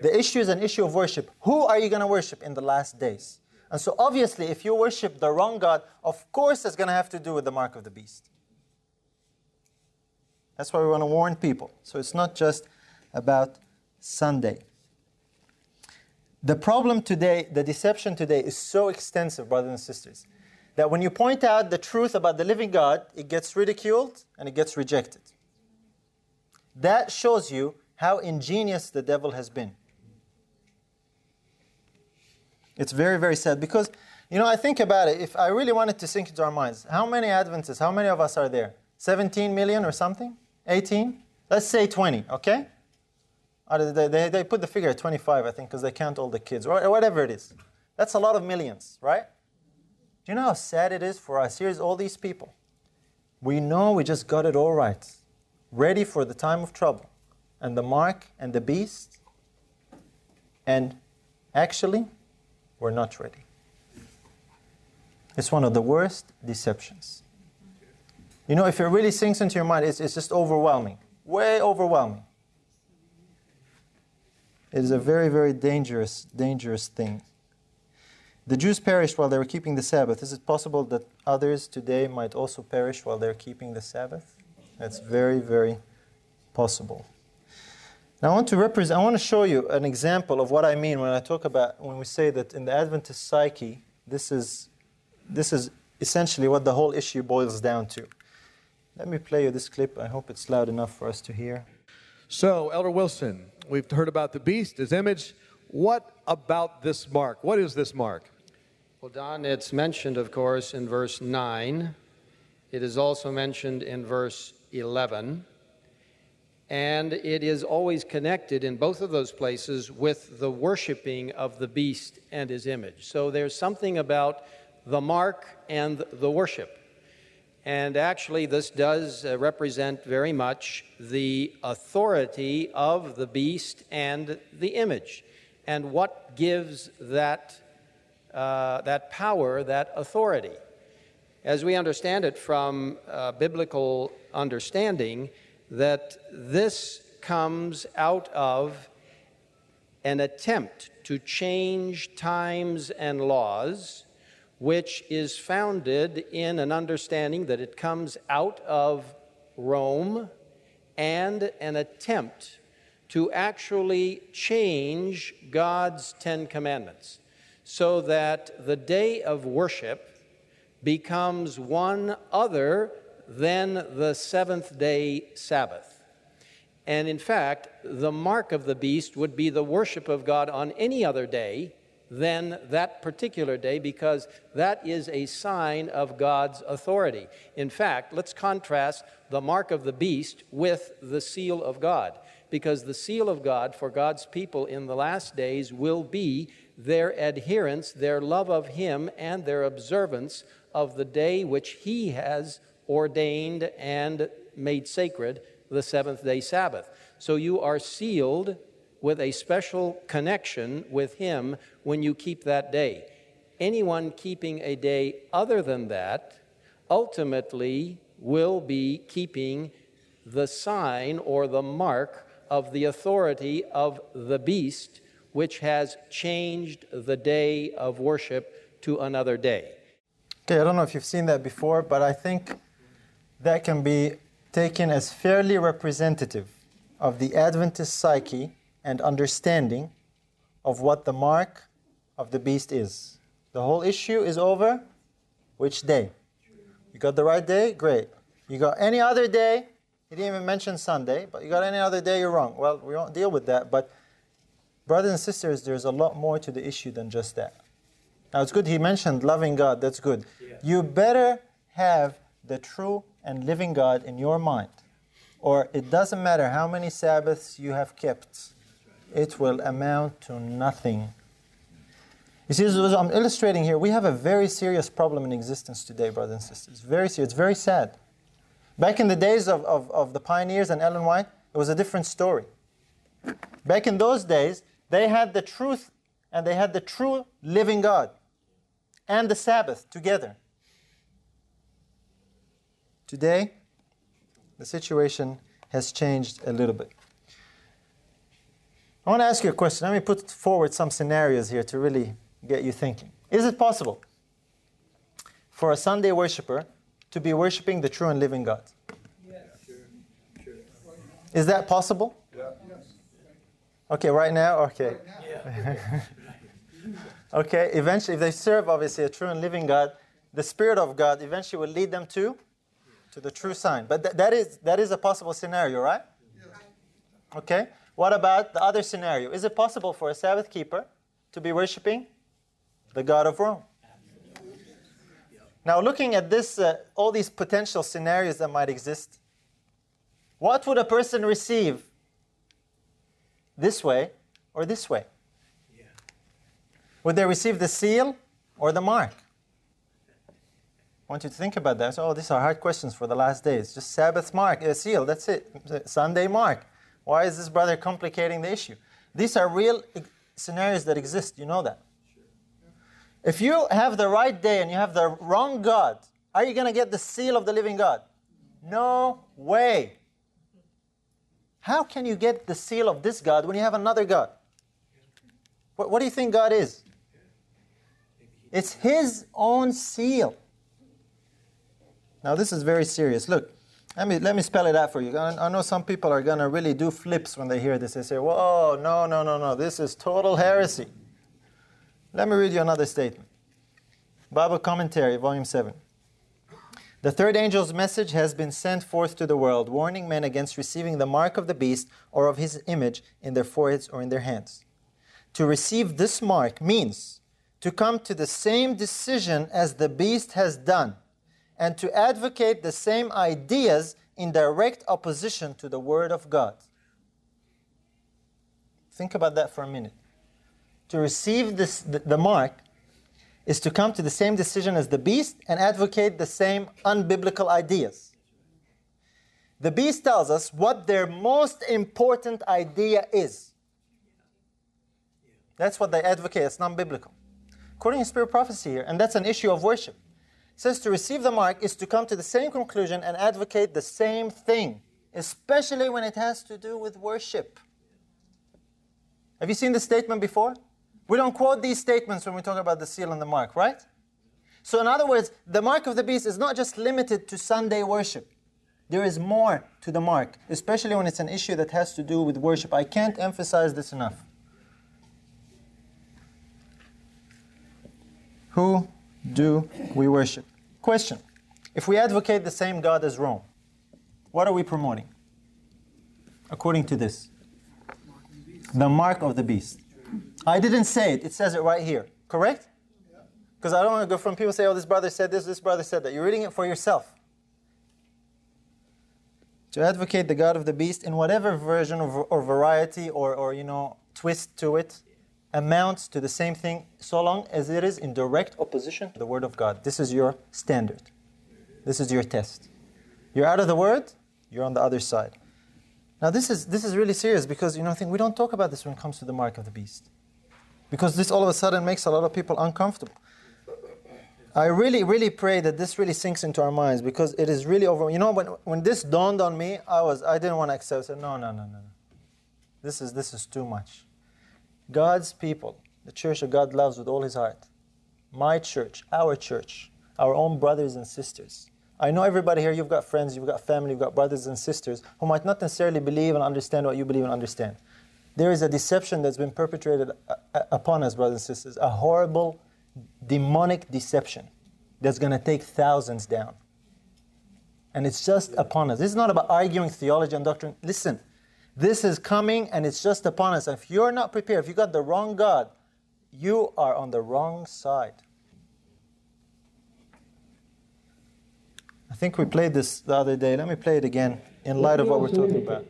The issue is an issue of worship. Who are you going to worship in the last days? And so, obviously, if you worship the wrong God, of course, it's going to have to do with the mark of the beast. That's why we want to warn people. So, it's not just about Sunday. The problem today, the deception today, is so extensive, brothers and sisters, that when you point out the truth about the living God, it gets ridiculed and it gets rejected. That shows you how ingenious the devil has been. It's very, very sad because, you know, I think about it. If I really wanted to sink into our minds, how many Adventists, how many of us are there? 17 million or something? 18? Let's say 20, okay? Uh, they, they, they put the figure at 25, I think, because they count all the kids, or whatever it is. That's a lot of millions, right? Do you know how sad it is for us? Here's all these people. We know we just got it all right, ready for the time of trouble, and the mark and the beast, and actually, we're not ready. It's one of the worst deceptions. You know, if it really sinks into your mind, it's, it's just overwhelming, way overwhelming. It is a very, very dangerous, dangerous thing. The Jews perished while they were keeping the Sabbath. Is it possible that others today might also perish while they're keeping the Sabbath? That's very, very possible. Now I want to represent I want to show you an example of what I mean when I talk about when we say that in the Adventist psyche, this is this is essentially what the whole issue boils down to. Let me play you this clip. I hope it's loud enough for us to hear. So, Elder Wilson, we've heard about the beast, his image. What about this mark? What is this mark? Well, Don, it's mentioned, of course, in verse 9. It is also mentioned in verse 11 and it is always connected in both of those places with the worshiping of the beast and his image. So there's something about the mark and the worship. And actually, this does uh, represent very much the authority of the beast and the image. And what gives that, uh, that power, that authority? As we understand it from uh, biblical understanding, that this comes out of an attempt to change times and laws, which is founded in an understanding that it comes out of Rome and an attempt to actually change God's Ten Commandments so that the day of worship becomes one other than the seventh day Sabbath. And in fact, the mark of the beast would be the worship of God on any other day than that particular day because that is a sign of God's authority. In fact, let's contrast the mark of the beast with the seal of God because the seal of God for God's people in the last days will be their adherence, their love of Him, and their observance of the day which He has ordained and made sacred the seventh day Sabbath. So you are sealed with a special connection with Him when you keep that day. anyone keeping a day other than that ultimately will be keeping the sign or the mark of the authority of the beast, which has changed the day of worship to another day. Okay, I don't know if you've seen that before, but I think that can be taken as fairly representative of the Adventist psyche and understanding of what the mark of the beast is. The whole issue is over. Which day? You got the right day? Great. You got any other day? He didn't even mention Sunday, but you got any other day, you're wrong. Well, we won't deal with that, but brothers and sisters, there's a lot more to the issue than just that. Now, it's good he mentioned loving God, that's good. You better have the true and living God in your mind, or it doesn't matter how many Sabbaths you have kept, it will amount to nothing. You see, as I'm illustrating here, we have a very serious problem in existence today, brothers and sisters. Very serious, it's very sad. Back in the days of, of, of the pioneers and Ellen White, it was a different story. Back in those days, they had the truth and they had the true living God and the Sabbath together. Today, the situation has changed a little bit. I want to ask you a question. Let me put forward some scenarios here to really get you thinking. Is it possible for a Sunday worshiper to be worshiping the true and living God? Yes. Is that possible? Yeah. Okay, right now? Okay. Yeah. [LAUGHS] okay, eventually, if they serve obviously a true and living God, the Spirit of God eventually will lead them to, to the true sign. But th- that, is, that is a possible scenario, right? Okay. What about the other scenario? Is it possible for a Sabbath keeper to be worshiping the God of Rome? Now, looking at this, uh, all these potential scenarios that might exist, what would a person receive this way or this way? Would they receive the seal or the mark? I want you to think about that. oh, these are hard questions for the last days. Just Sabbath mark, a seal, that's it. Sunday mark. Why is this brother complicating the issue? These are real scenarios that exist. You know that. If you have the right day and you have the wrong God, are you going to get the seal of the living God? No way. How can you get the seal of this God when you have another God? What, what do you think God is? It's His own seal. Now, this is very serious. Look, let me, let me spell it out for you. I, I know some people are going to really do flips when they hear this. They say, whoa, no, no, no, no, this is total heresy. Let me read you another statement. Bible Commentary, Volume 7. The third angel's message has been sent forth to the world, warning men against receiving the mark of the beast or of his image in their foreheads or in their hands. To receive this mark means to come to the same decision as the beast has done and to advocate the same ideas in direct opposition to the Word of God. Think about that for a minute. To receive this, the, mark is to come to the same decision as the beast and advocate the same unbiblical ideas. The beast tells us what their most important idea is. That's what they advocate, it's non biblical. According to spirit prophecy here, and that's an issue of worship. Says to receive the mark is to come to the same conclusion and advocate the same thing, especially when it has to do with worship. Have you seen this statement before? We don't quote these statements when we talk about the seal and the mark, right? So, in other words, the mark of the beast is not just limited to Sunday worship. There is more to the mark, especially when it's an issue that has to do with worship. I can't emphasize this enough. Who do we worship? Question If we advocate the same God as Rome, what are we promoting? According to this, the mark of the beast. I didn't say it, it says it right here. Correct? Because I don't want to go from people say, oh, this brother said this, this brother said that. You're reading it for yourself. To advocate the God of the beast in whatever version or, or variety or, or, you know, twist to it amounts to the same thing so long as it is in direct opposition to the Word of God. This is your standard. This is your test. You're out of the Word, you're on the other side. Now, this is, this is really serious because, you know, I think we don't talk about this when it comes to the mark of the beast. Because this all of a sudden makes a lot of people uncomfortable. I really, really pray that this really sinks into our minds because it is really over. You know, when, when this dawned on me, I was I didn't want to accept. I said, no, no, no, no, no. This is this is too much. God's people, the church that God loves with all His heart, my church, our church, our own brothers and sisters. I know everybody here. You've got friends, you've got family, you've got brothers and sisters who might not necessarily believe and understand what you believe and understand. There is a deception that's been perpetrated upon us, brothers and sisters. A horrible demonic deception that's going to take thousands down. And it's just upon us. This is not about arguing theology and doctrine. Listen, this is coming and it's just upon us. If you're not prepared, if you got the wrong God, you are on the wrong side. I think we played this the other day. Let me play it again in light of what we're talking about.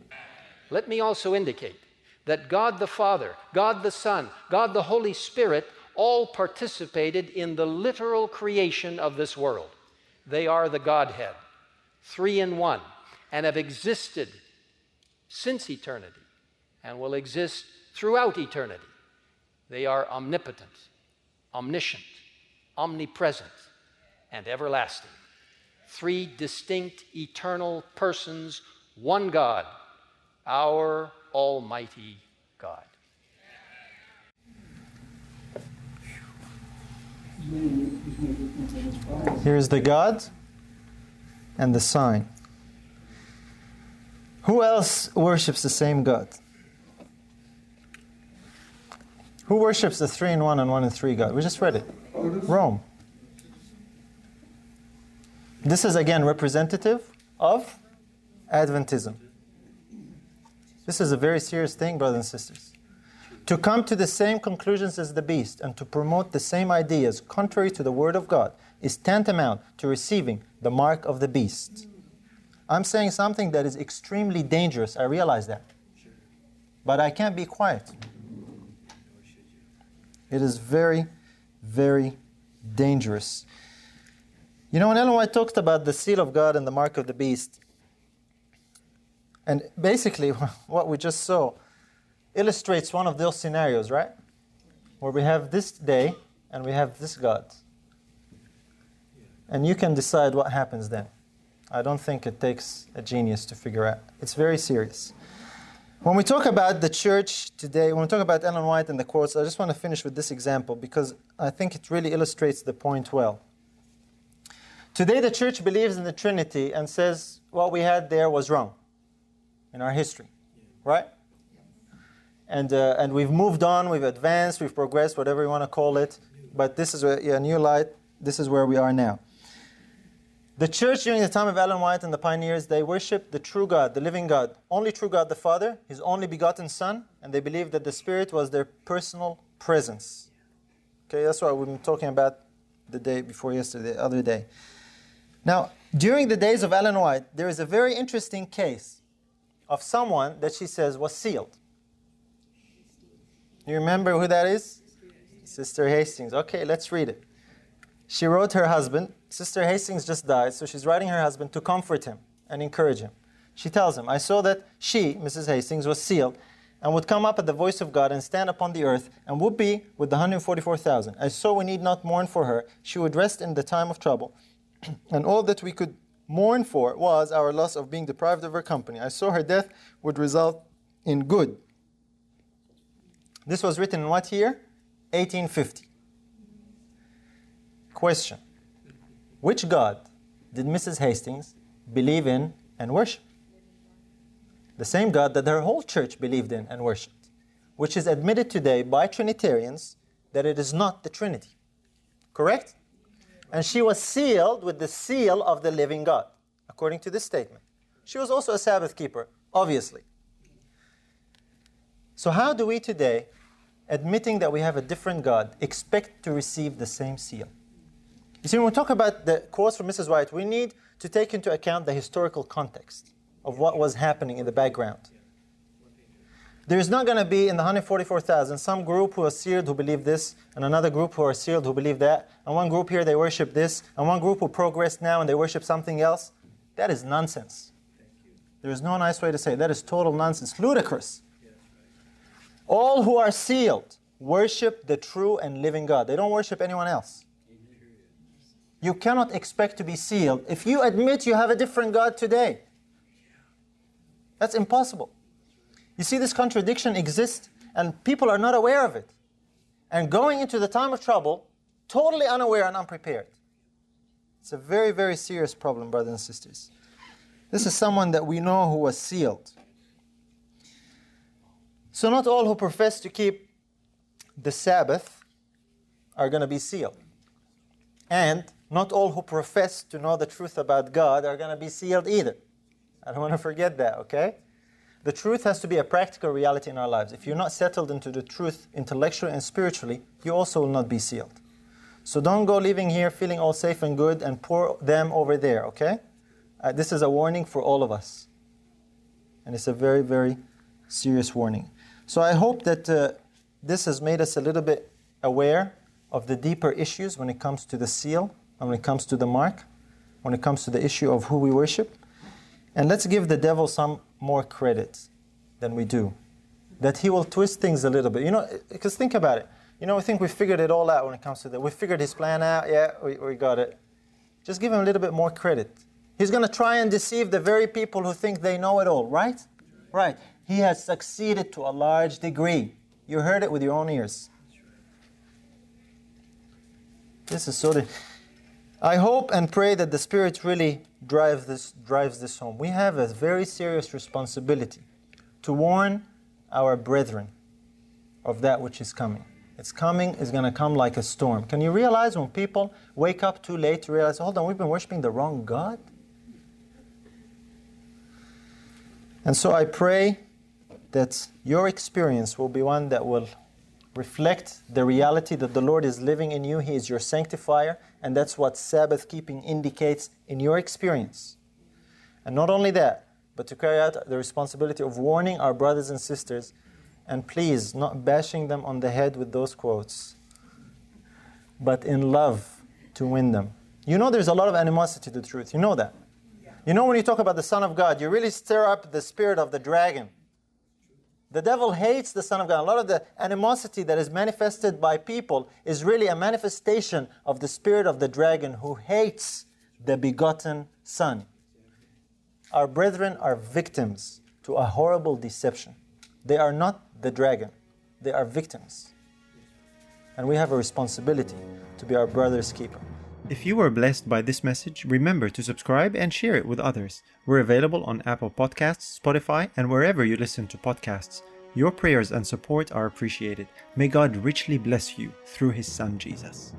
Let me also indicate that God the Father, God the Son, God the Holy Spirit all participated in the literal creation of this world. They are the Godhead, three in one, and have existed since eternity and will exist throughout eternity. They are omnipotent, omniscient, omnipresent, and everlasting. Three distinct eternal persons, one God, our Almighty God. Here's the God and the sign. Who else worships the same God? Who worships the three in one and one in three God? We just read it. Rome. This is again representative of Adventism. This is a very serious thing, brothers and sisters. To come to the same conclusions as the beast and to promote the same ideas contrary to the Word of God is tantamount to receiving the mark of the beast. I'm saying something that is extremely dangerous. I realize that. But I can't be quiet. It is very, very dangerous. You know, when Ellen White talked about the seal of God and the mark of the beast, and basically [LAUGHS] what we just saw illustrates one of those scenarios, right? Where we have this day and we have this God. And you can decide what happens then. I don't think it takes a genius to figure out. It's very serious. When we talk about the church today, when we talk about Ellen White and the quotes, I just want to finish with this example because I think it really illustrates the point well. Today, the church believes in the Trinity and says what we had there was wrong in our history, right? and, uh, and we've moved on, we've advanced, we've progressed, whatever you want to call it. But this is a yeah, new light. This is where we are now. The church during the time of Ellen White and the pioneers, they worshiped the true God, the living God, only true God the Father, His only begotten Son, and they believed that the Spirit was their personal presence. Okay, that's what we've been talking about the day before yesterday, the other day. Now, during the days of Ellen White, there is a very interesting case of someone that she says was sealed. You remember who that is? Sister Hastings. Okay, let's read it. She wrote her husband. Sister Hastings just died, so she's writing her husband to comfort him and encourage him. She tells him, I saw that she, Mrs. Hastings, was sealed and would come up at the voice of God and stand upon the earth and would be with the 144,000. I saw we need not mourn for her. She would rest in the time of trouble. [CLEARS THROAT] and all that we could mourn for was our loss of being deprived of her company. I saw her death would result in good this was written in what year? 1850. Question Which God did Mrs. Hastings believe in and worship? The same God that her whole church believed in and worshiped, which is admitted today by Trinitarians that it is not the Trinity. Correct? And she was sealed with the seal of the living God, according to this statement. She was also a Sabbath keeper, obviously. So, how do we today admitting that we have a different God, expect to receive the same seal. You see, when we talk about the quotes from Mrs. White, we need to take into account the historical context of what was happening in the background. There's not going to be in the 144,000 some group who are sealed who believe this, and another group who are sealed who believe that, and one group here they worship this, and one group who progress now and they worship something else. That is nonsense. There is no nice way to say it. That is total nonsense, ludicrous. All who are sealed worship the true and living God. They don't worship anyone else. You cannot expect to be sealed if you admit you have a different God today. That's impossible. You see, this contradiction exists and people are not aware of it. And going into the time of trouble, totally unaware and unprepared. It's a very, very serious problem, brothers and sisters. This is someone that we know who was sealed. So, not all who profess to keep the Sabbath are going to be sealed. And not all who profess to know the truth about God are going to be sealed either. I don't want to forget that, okay? The truth has to be a practical reality in our lives. If you're not settled into the truth intellectually and spiritually, you also will not be sealed. So don't go living here feeling all safe and good and pour them over there, okay? Uh, this is a warning for all of us. And it's a very, very serious warning. So I hope that uh, this has made us a little bit aware of the deeper issues when it comes to the seal, when it comes to the mark, when it comes to the issue of who we worship. And let's give the devil some more credit than we do. That he will twist things a little bit. You know, because think about it. You know, we think we figured it all out when it comes to that. We figured his plan out. Yeah, we, we got it. Just give him a little bit more credit. He's going to try and deceive the very people who think they know it all, right? Right. He has succeeded to a large degree. You heard it with your own ears. This is so. De- I hope and pray that the Spirit really drives this, drives this home. We have a very serious responsibility to warn our brethren of that which is coming. It's coming, it's going to come like a storm. Can you realize when people wake up too late to realize, hold on, we've been worshiping the wrong God? And so I pray that your experience will be one that will reflect the reality that the Lord is living in you. He is your sanctifier, and that's what Sabbath keeping indicates in your experience. And not only that, but to carry out the responsibility of warning our brothers and sisters, and please, not bashing them on the head with those quotes, but in love to win them. You know there's a lot of animosity to the truth. You know that. You know when you talk about the Son of God, you really stir up the spirit of the dragon. The devil hates the Son of God. A lot of the animosity that is manifested by people is really a manifestation of the spirit of the dragon who hates the begotten Son. Our brethren are victims to a horrible deception. They are not the dragon, they are victims. And we have a responsibility to be our brother's keeper. If you were blessed by this message, remember to subscribe and share it with others. We're available on Apple Podcasts, Spotify, and wherever you listen to podcasts. Your prayers and support are appreciated. May God richly bless you through His Son Jesus.